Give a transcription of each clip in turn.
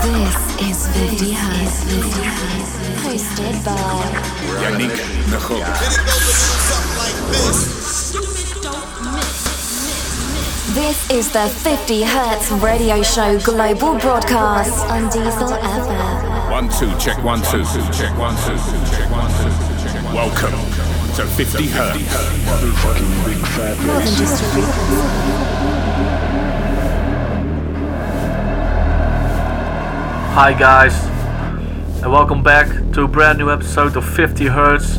This is 50 Hertz. Hosted by Yannick Nahot. This is the 50 Hertz radio show global broadcast on Diesel FM. One, two, check one, two, check one, two, check one, two. Welcome to 50 Hertz. More than just a frequency. Hi guys, and welcome back to a brand new episode of 50 Hertz.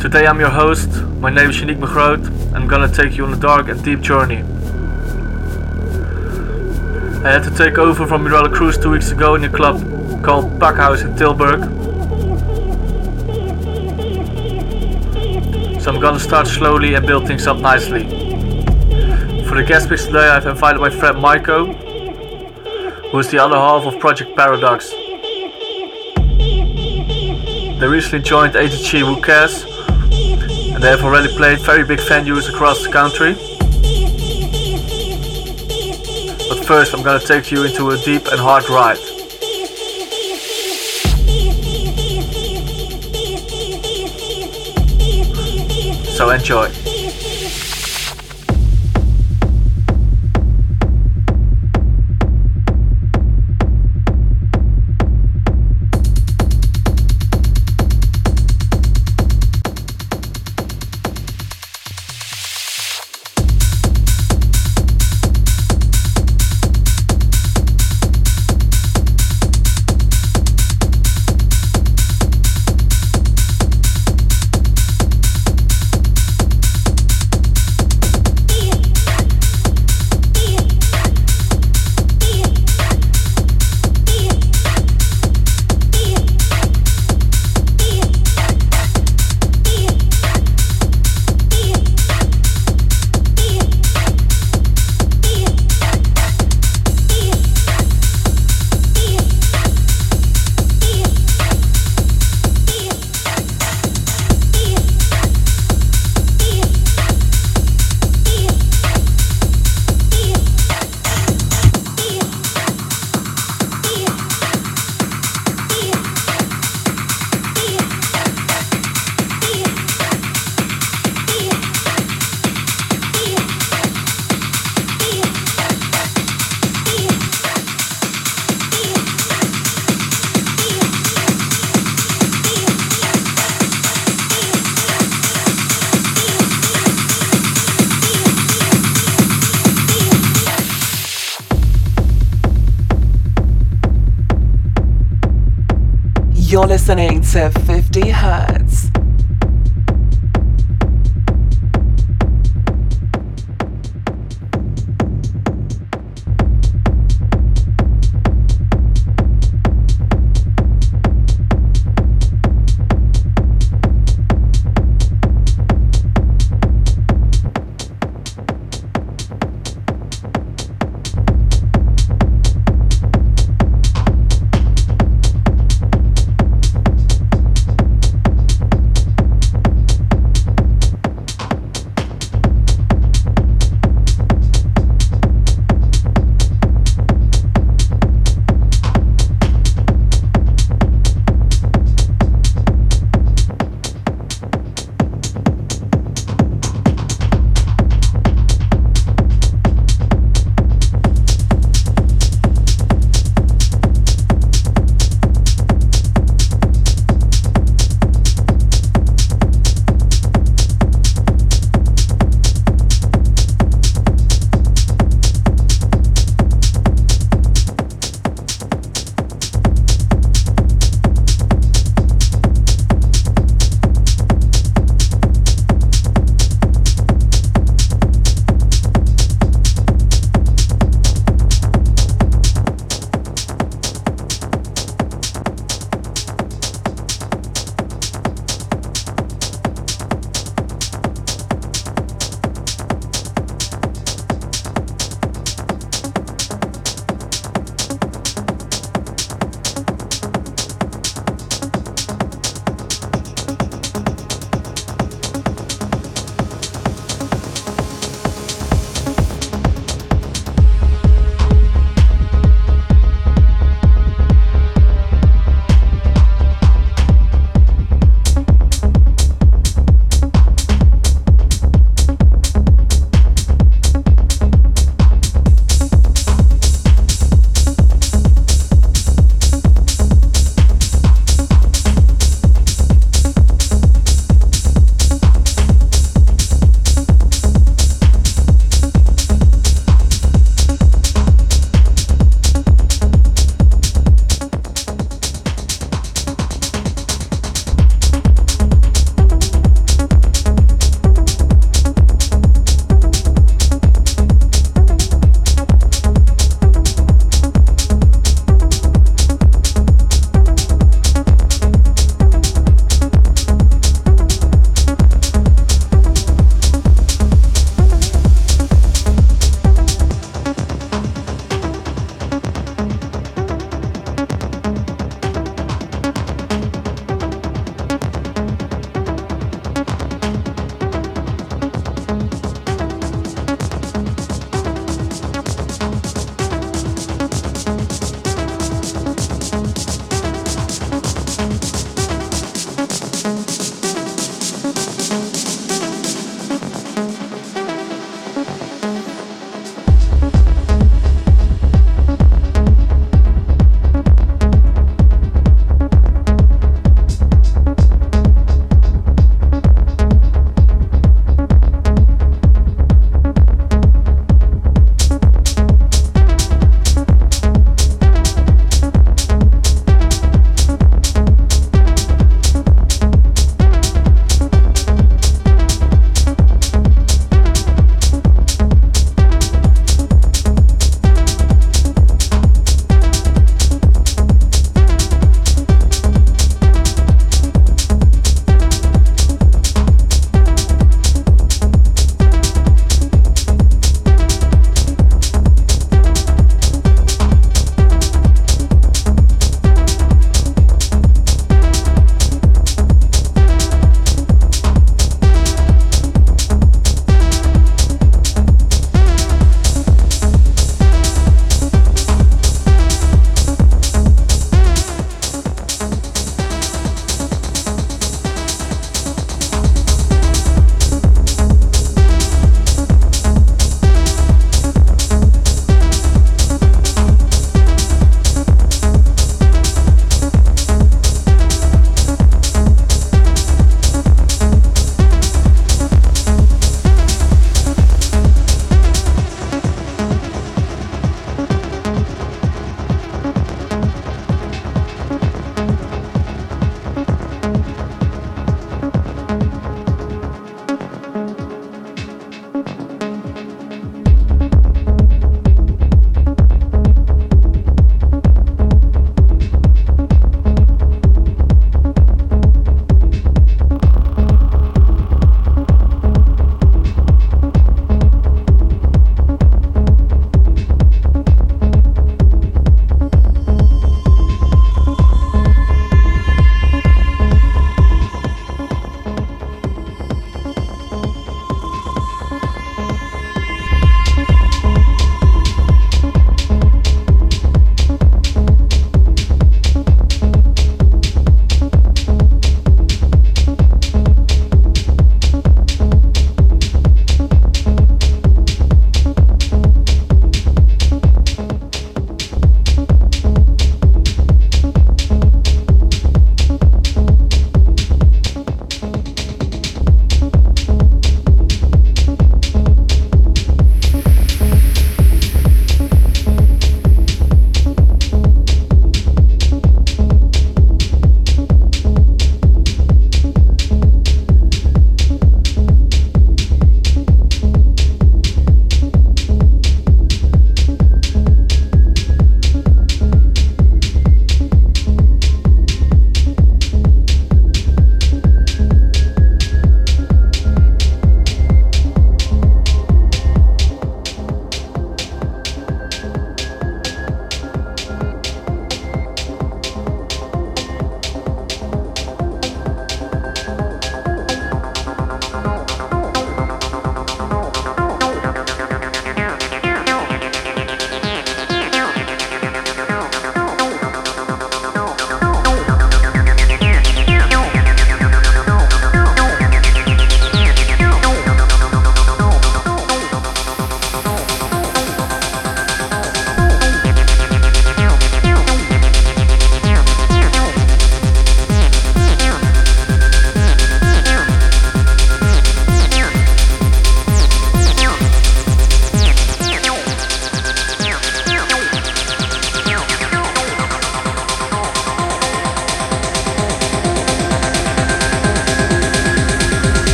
Today I'm your host. My name is Yannick Megroot. I'm gonna take you on a dark and deep journey. I had to take over from Mirella Cruz two weeks ago in a club called Packhouse in Tilburg. So I'm gonna start slowly and build things up nicely. For the guest mix today I've invited my friend Maiko, who is the other half of Project Paradox. They recently joined ATG Cares, and they have already played very big venues across the country. But first, I'm gonna take you into a deep and hard ride. So enjoy.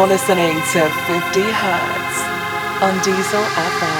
You're listening to 50 Hertz on Diesel FM.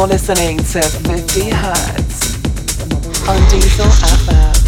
You're listening to 50 Hertz on Diesel FM.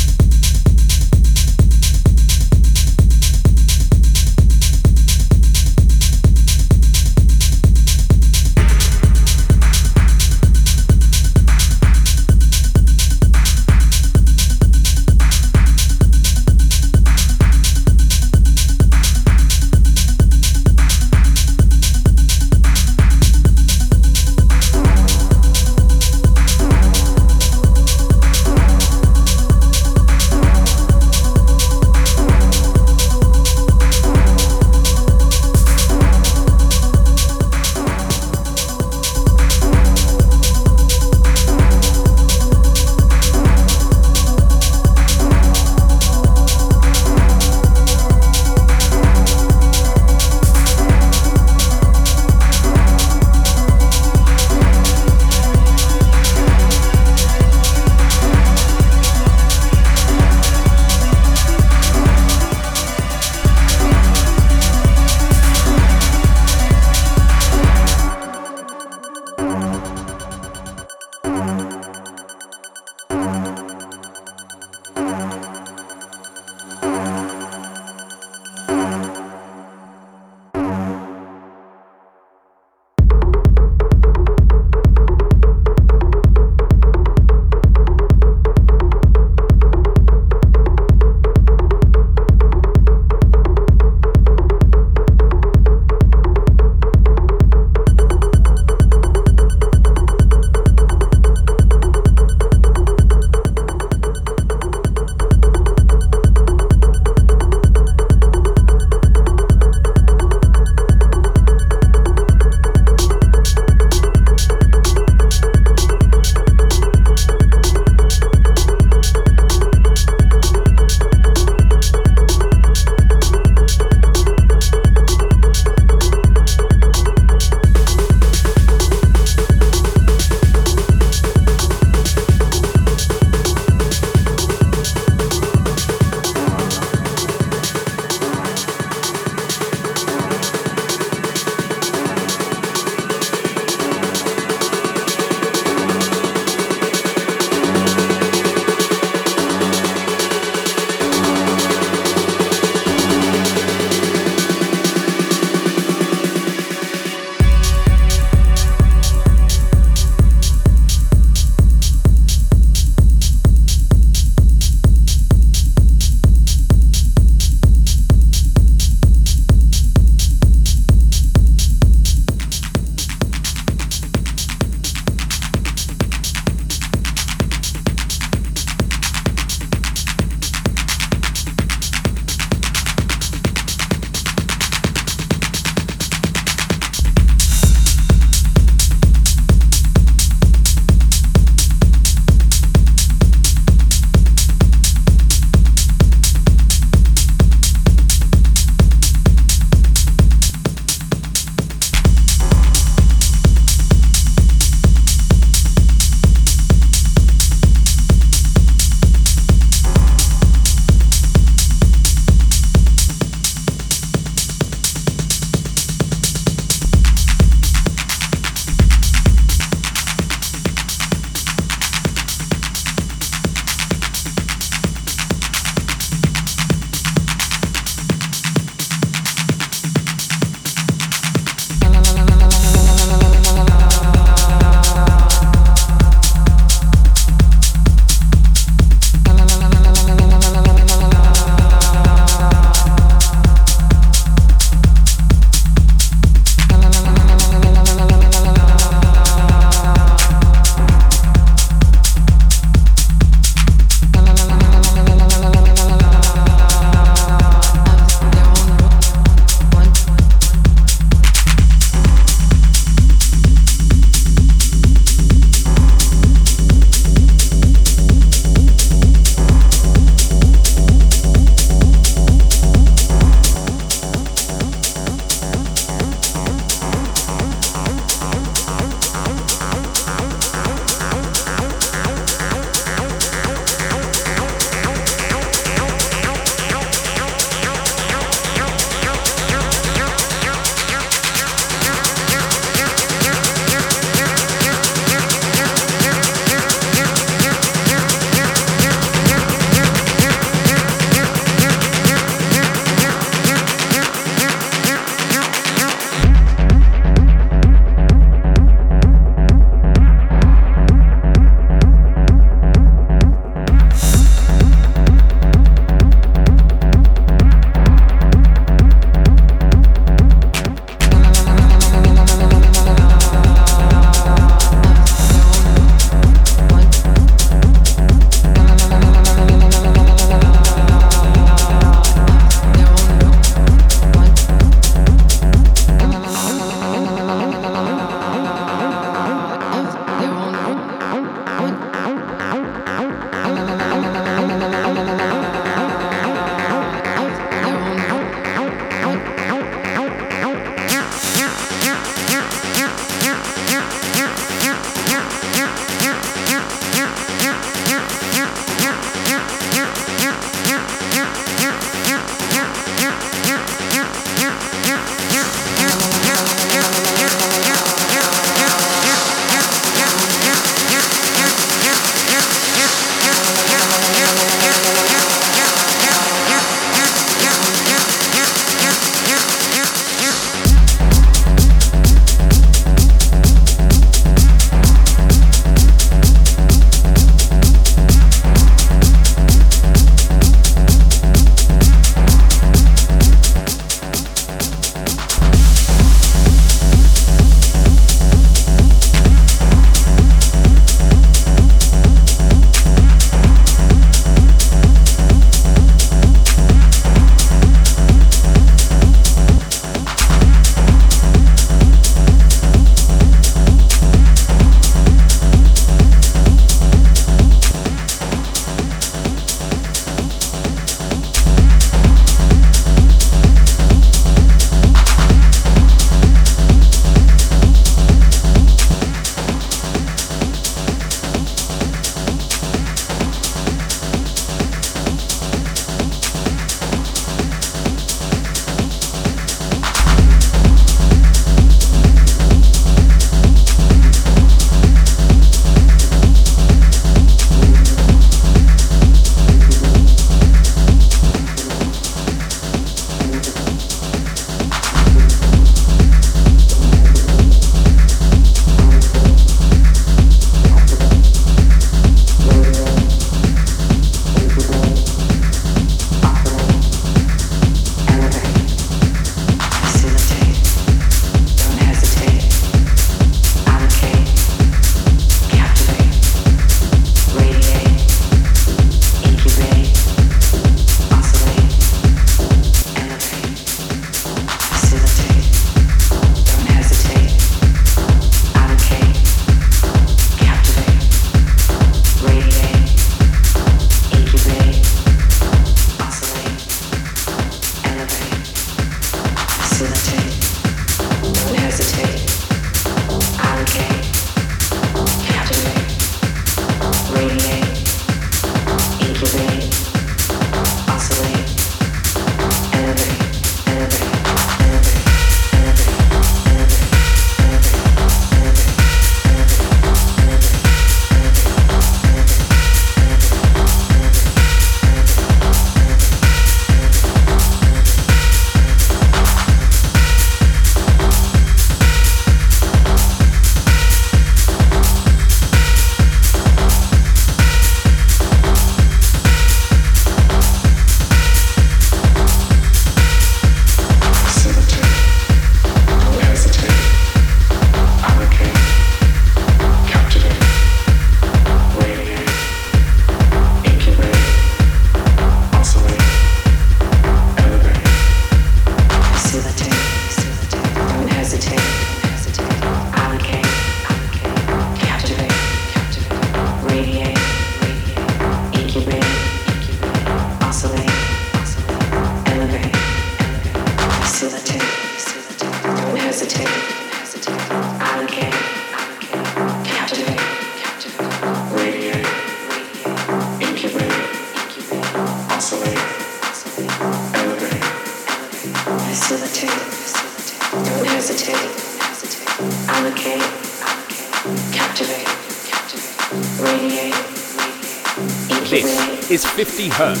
Hertz.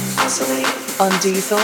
On Diesel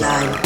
nine.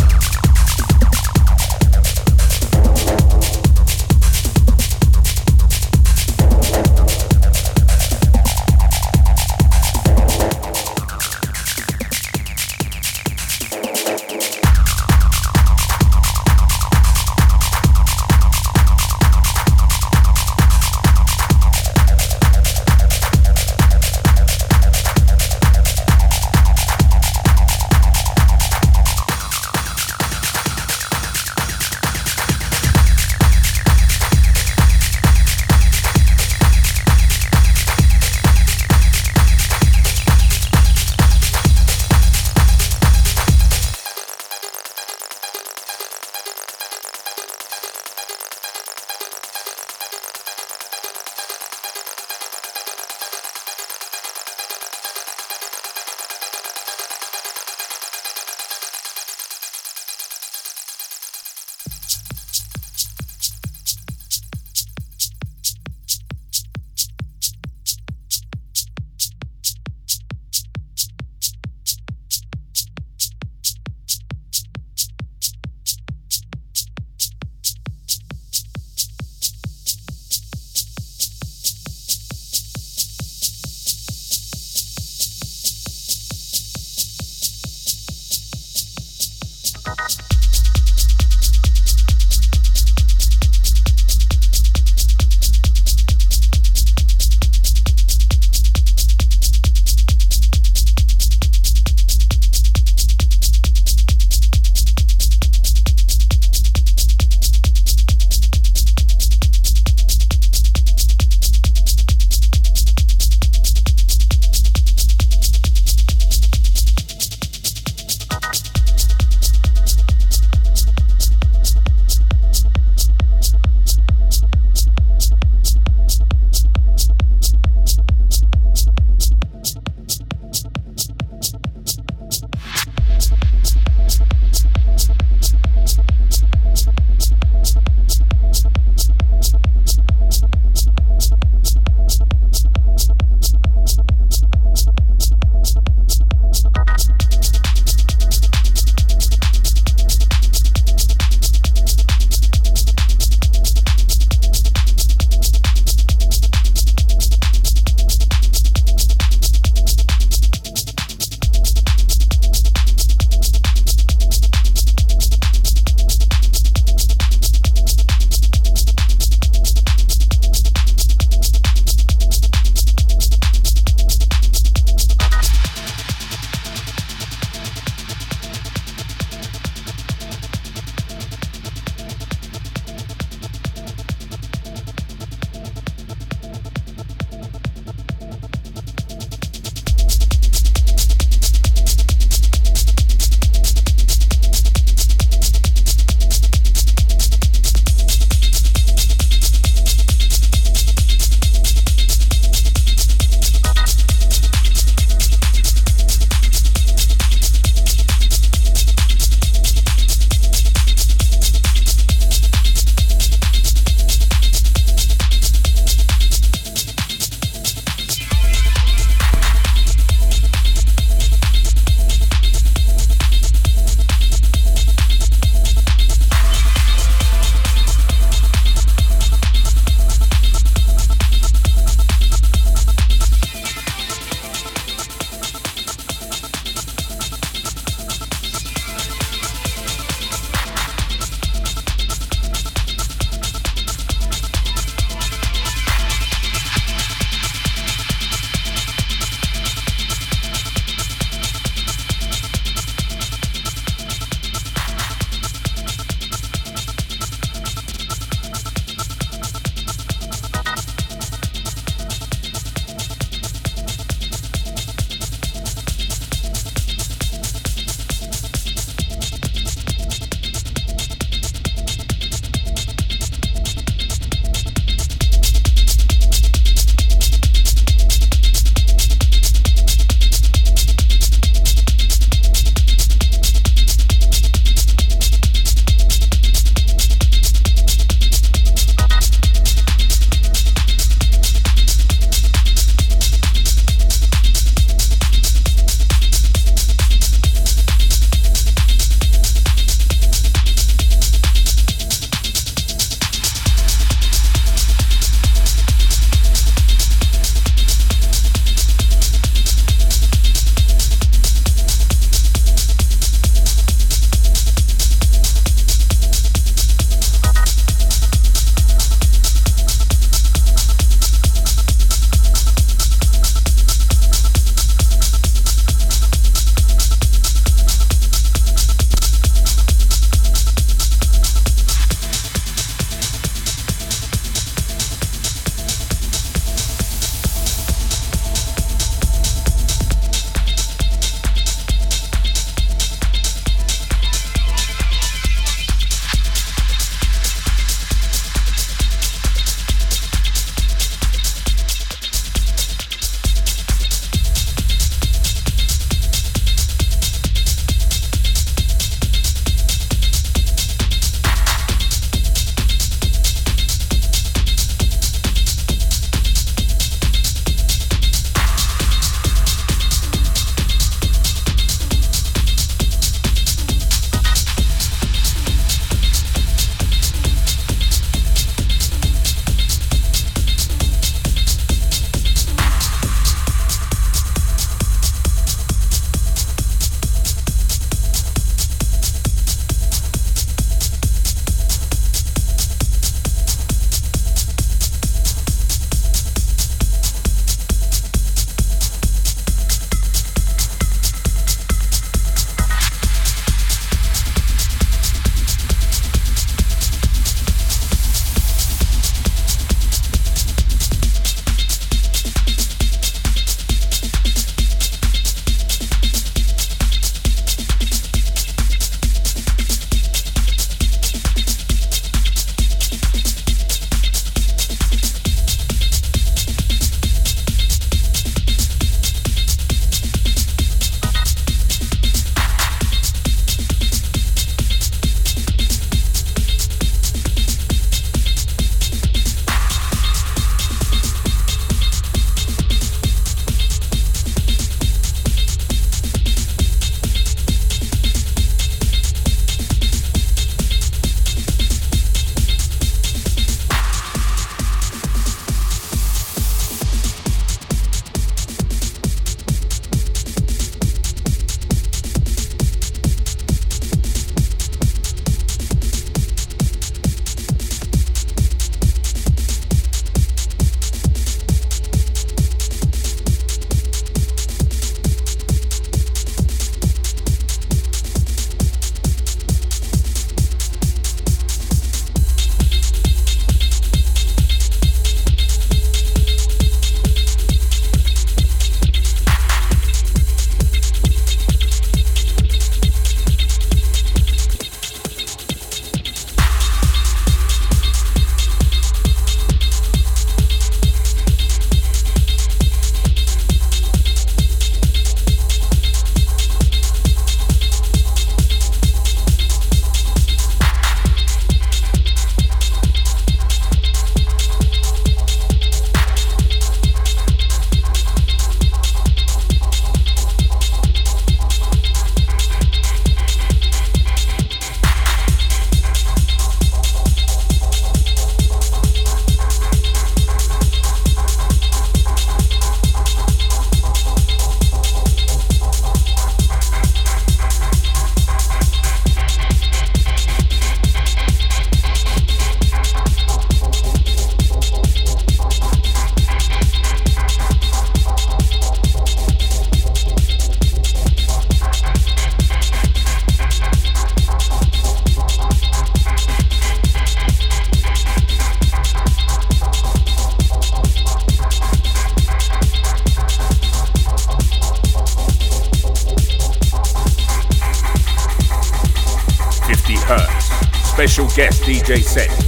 Guest DJ set.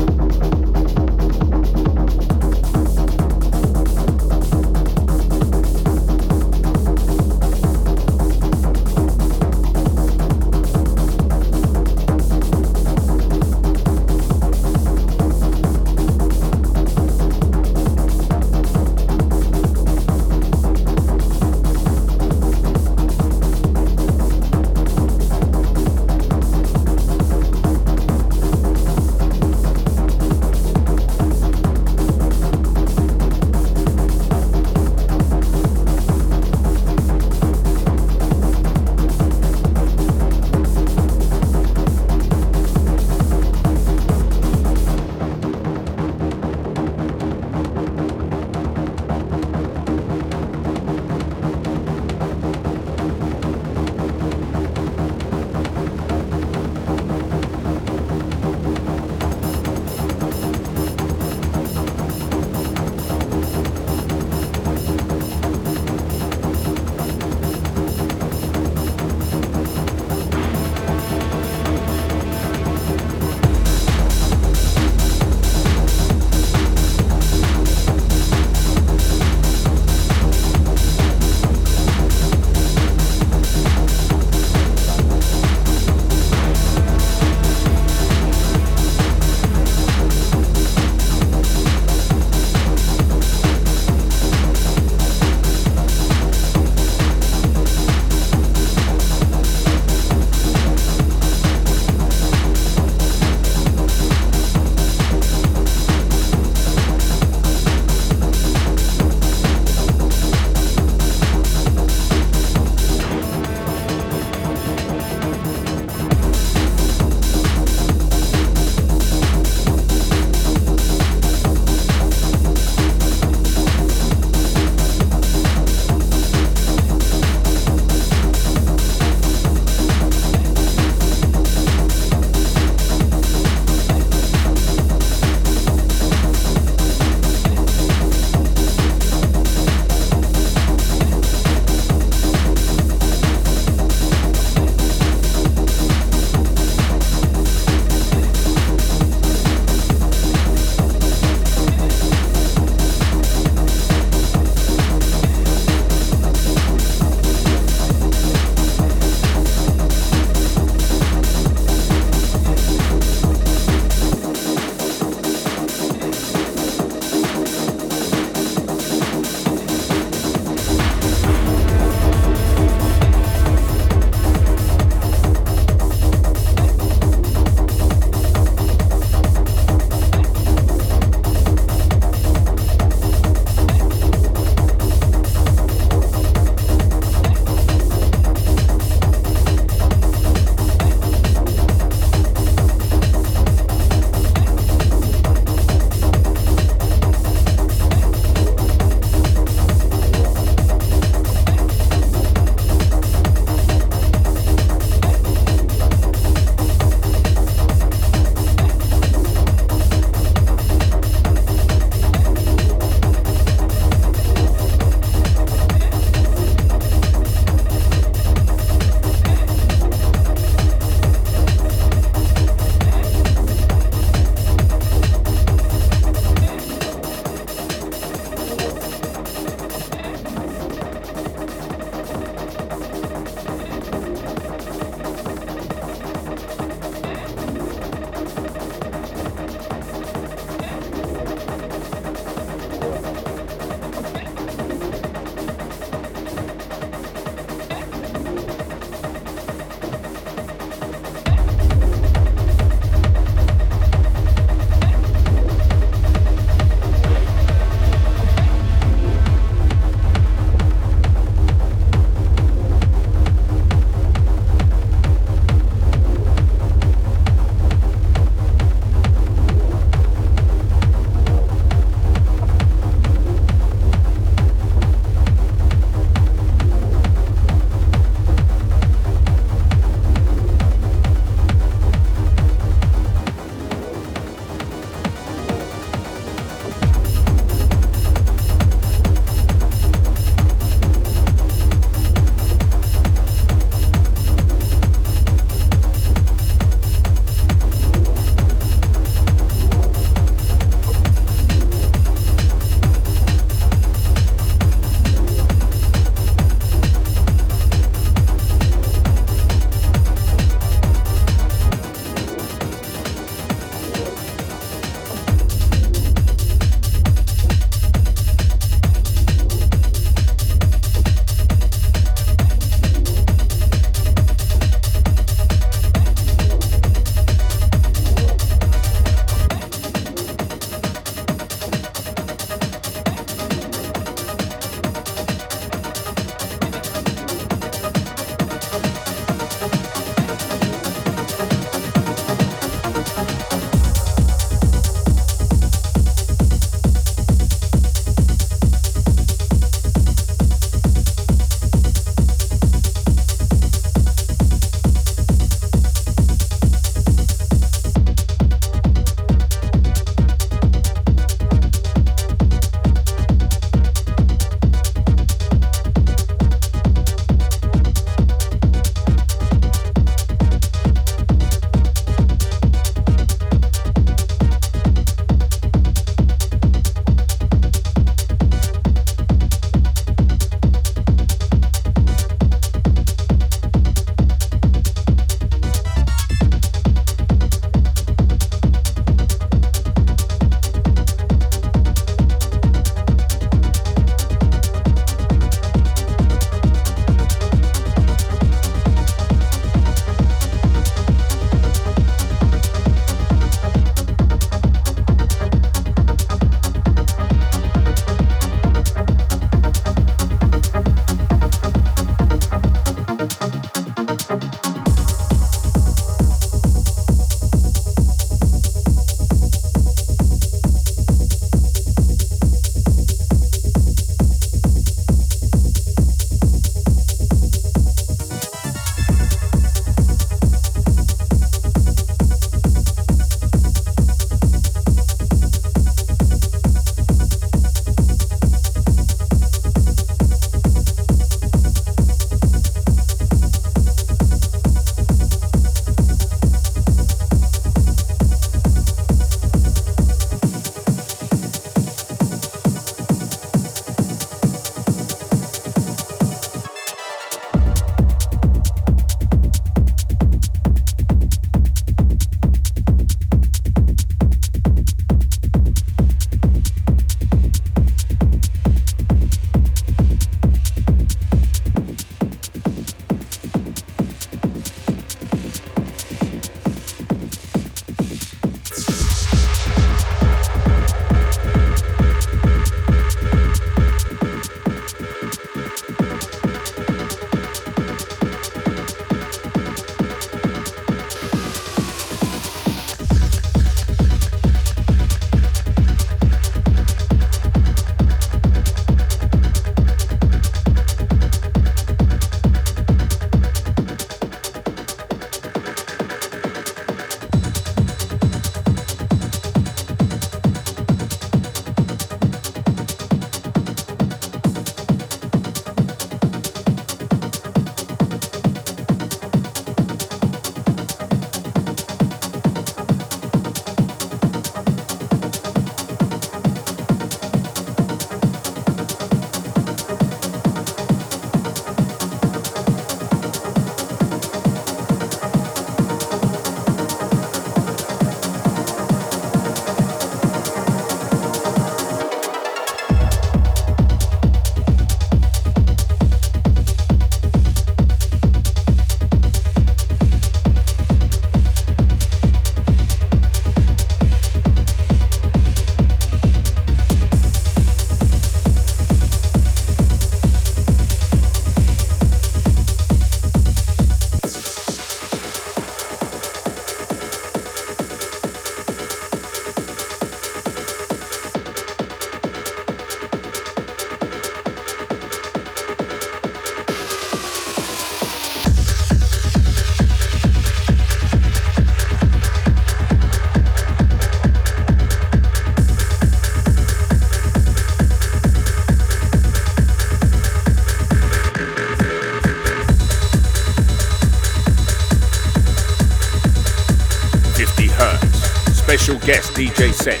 Guest DJ set.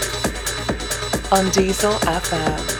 On Diesel FM.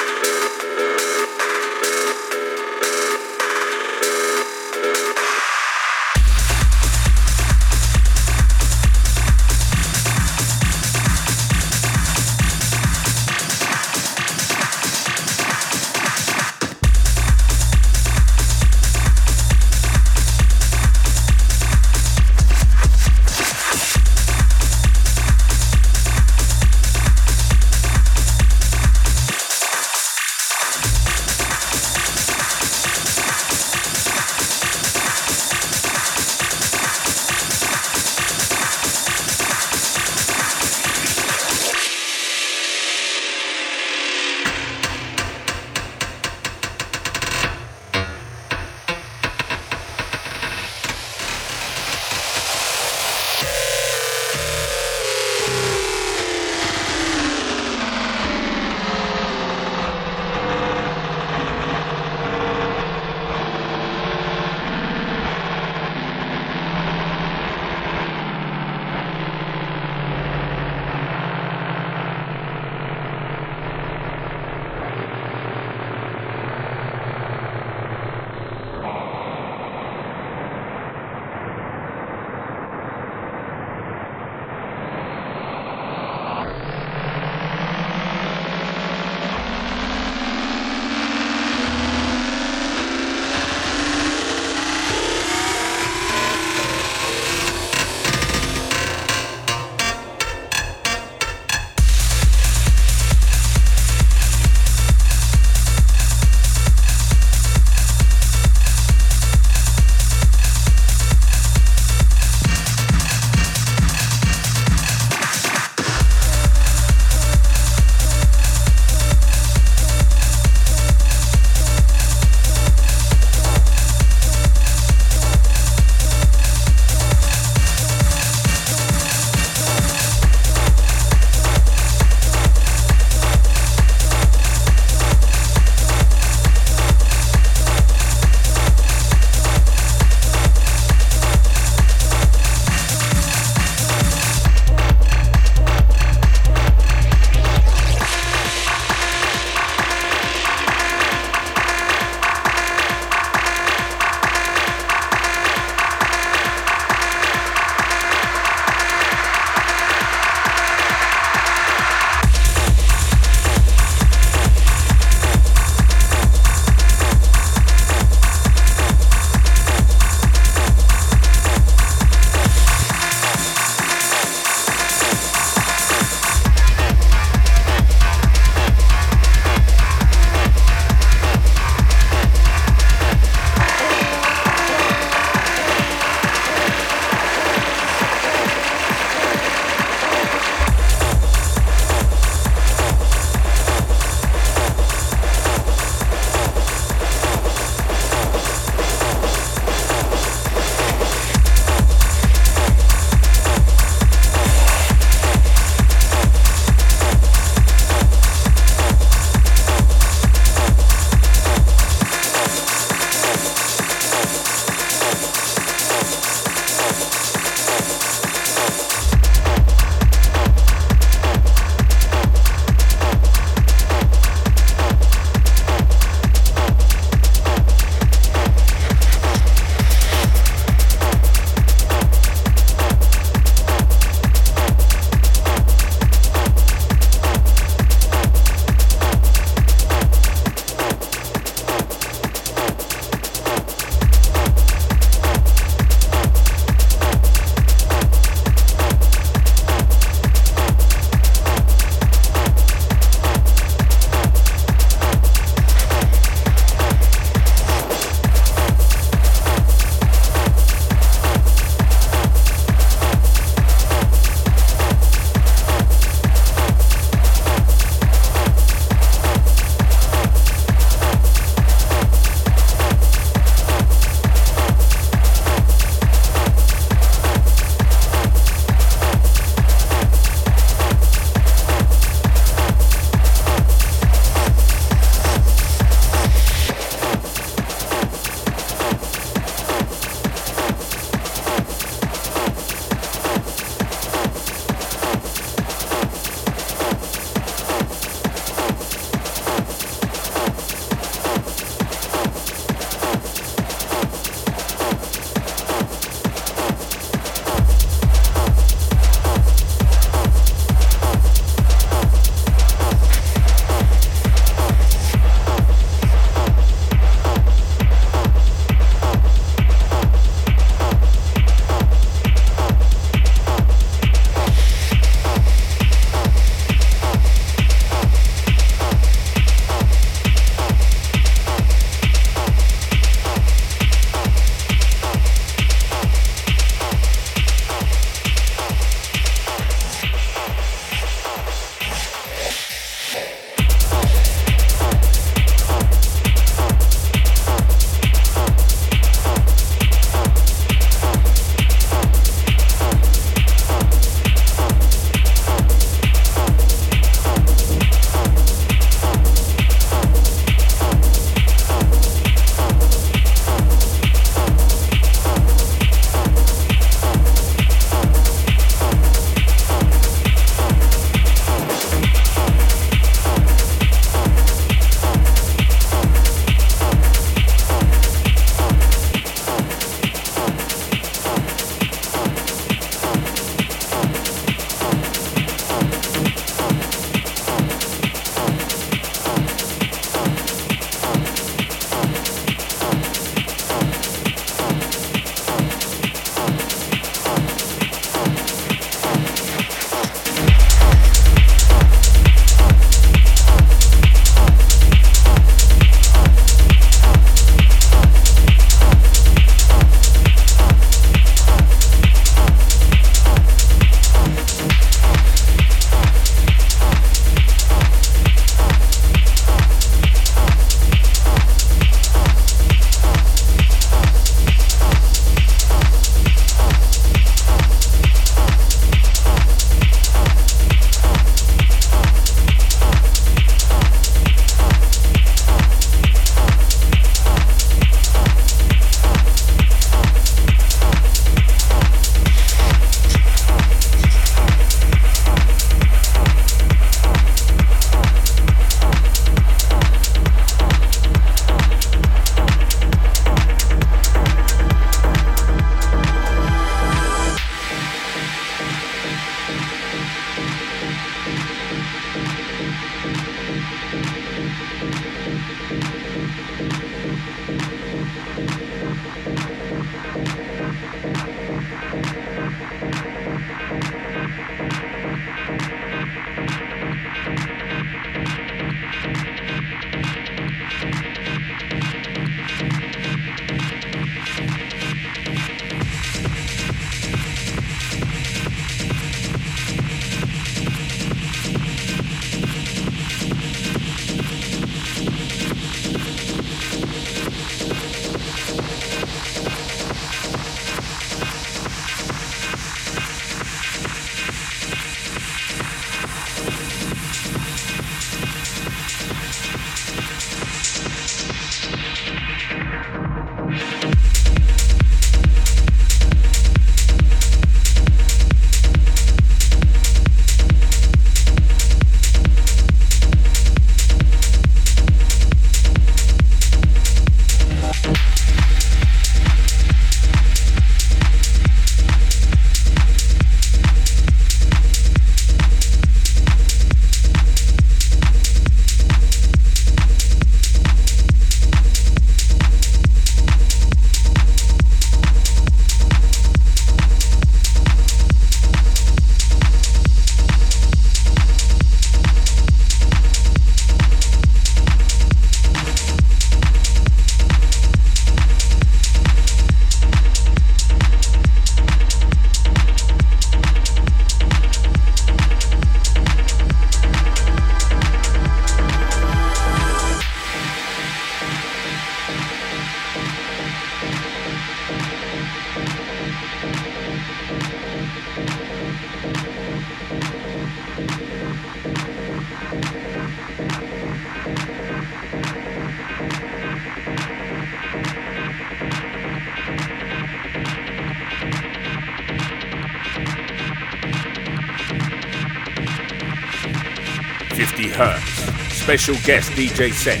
Special guest DJ set.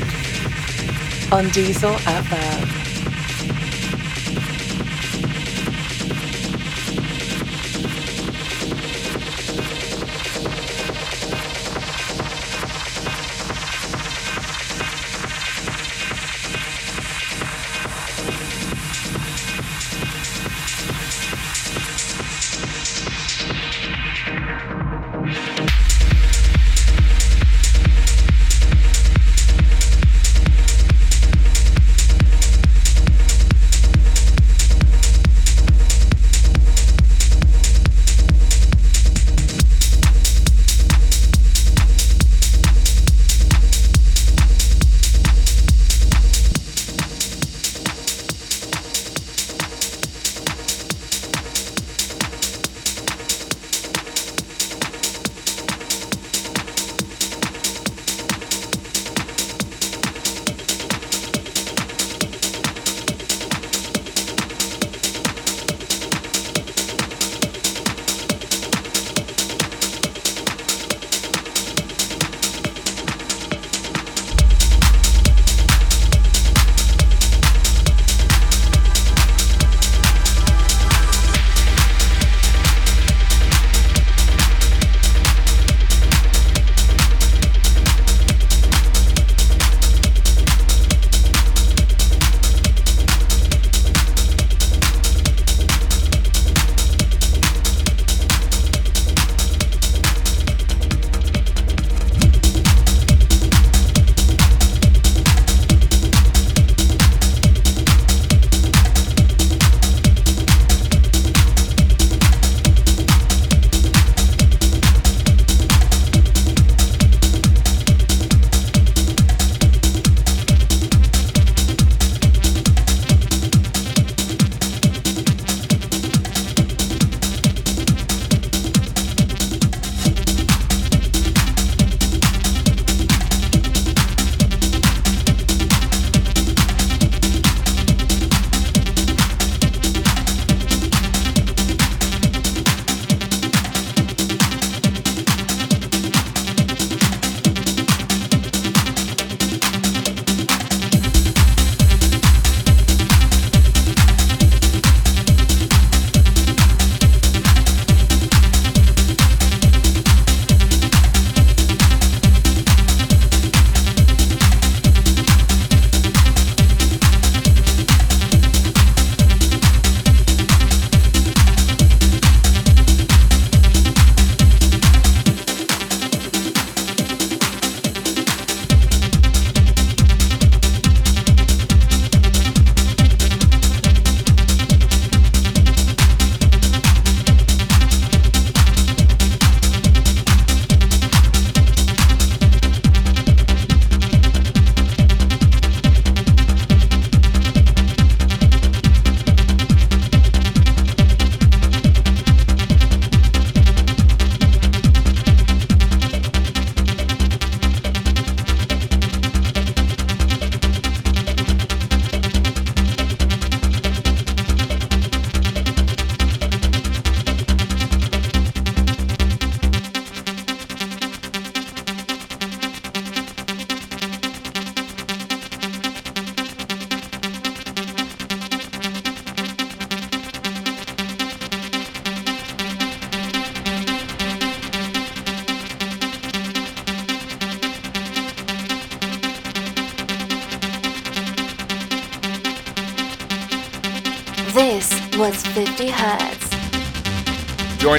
On Diesel at This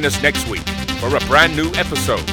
Join us next week for a brand new episode of 50 Hertz.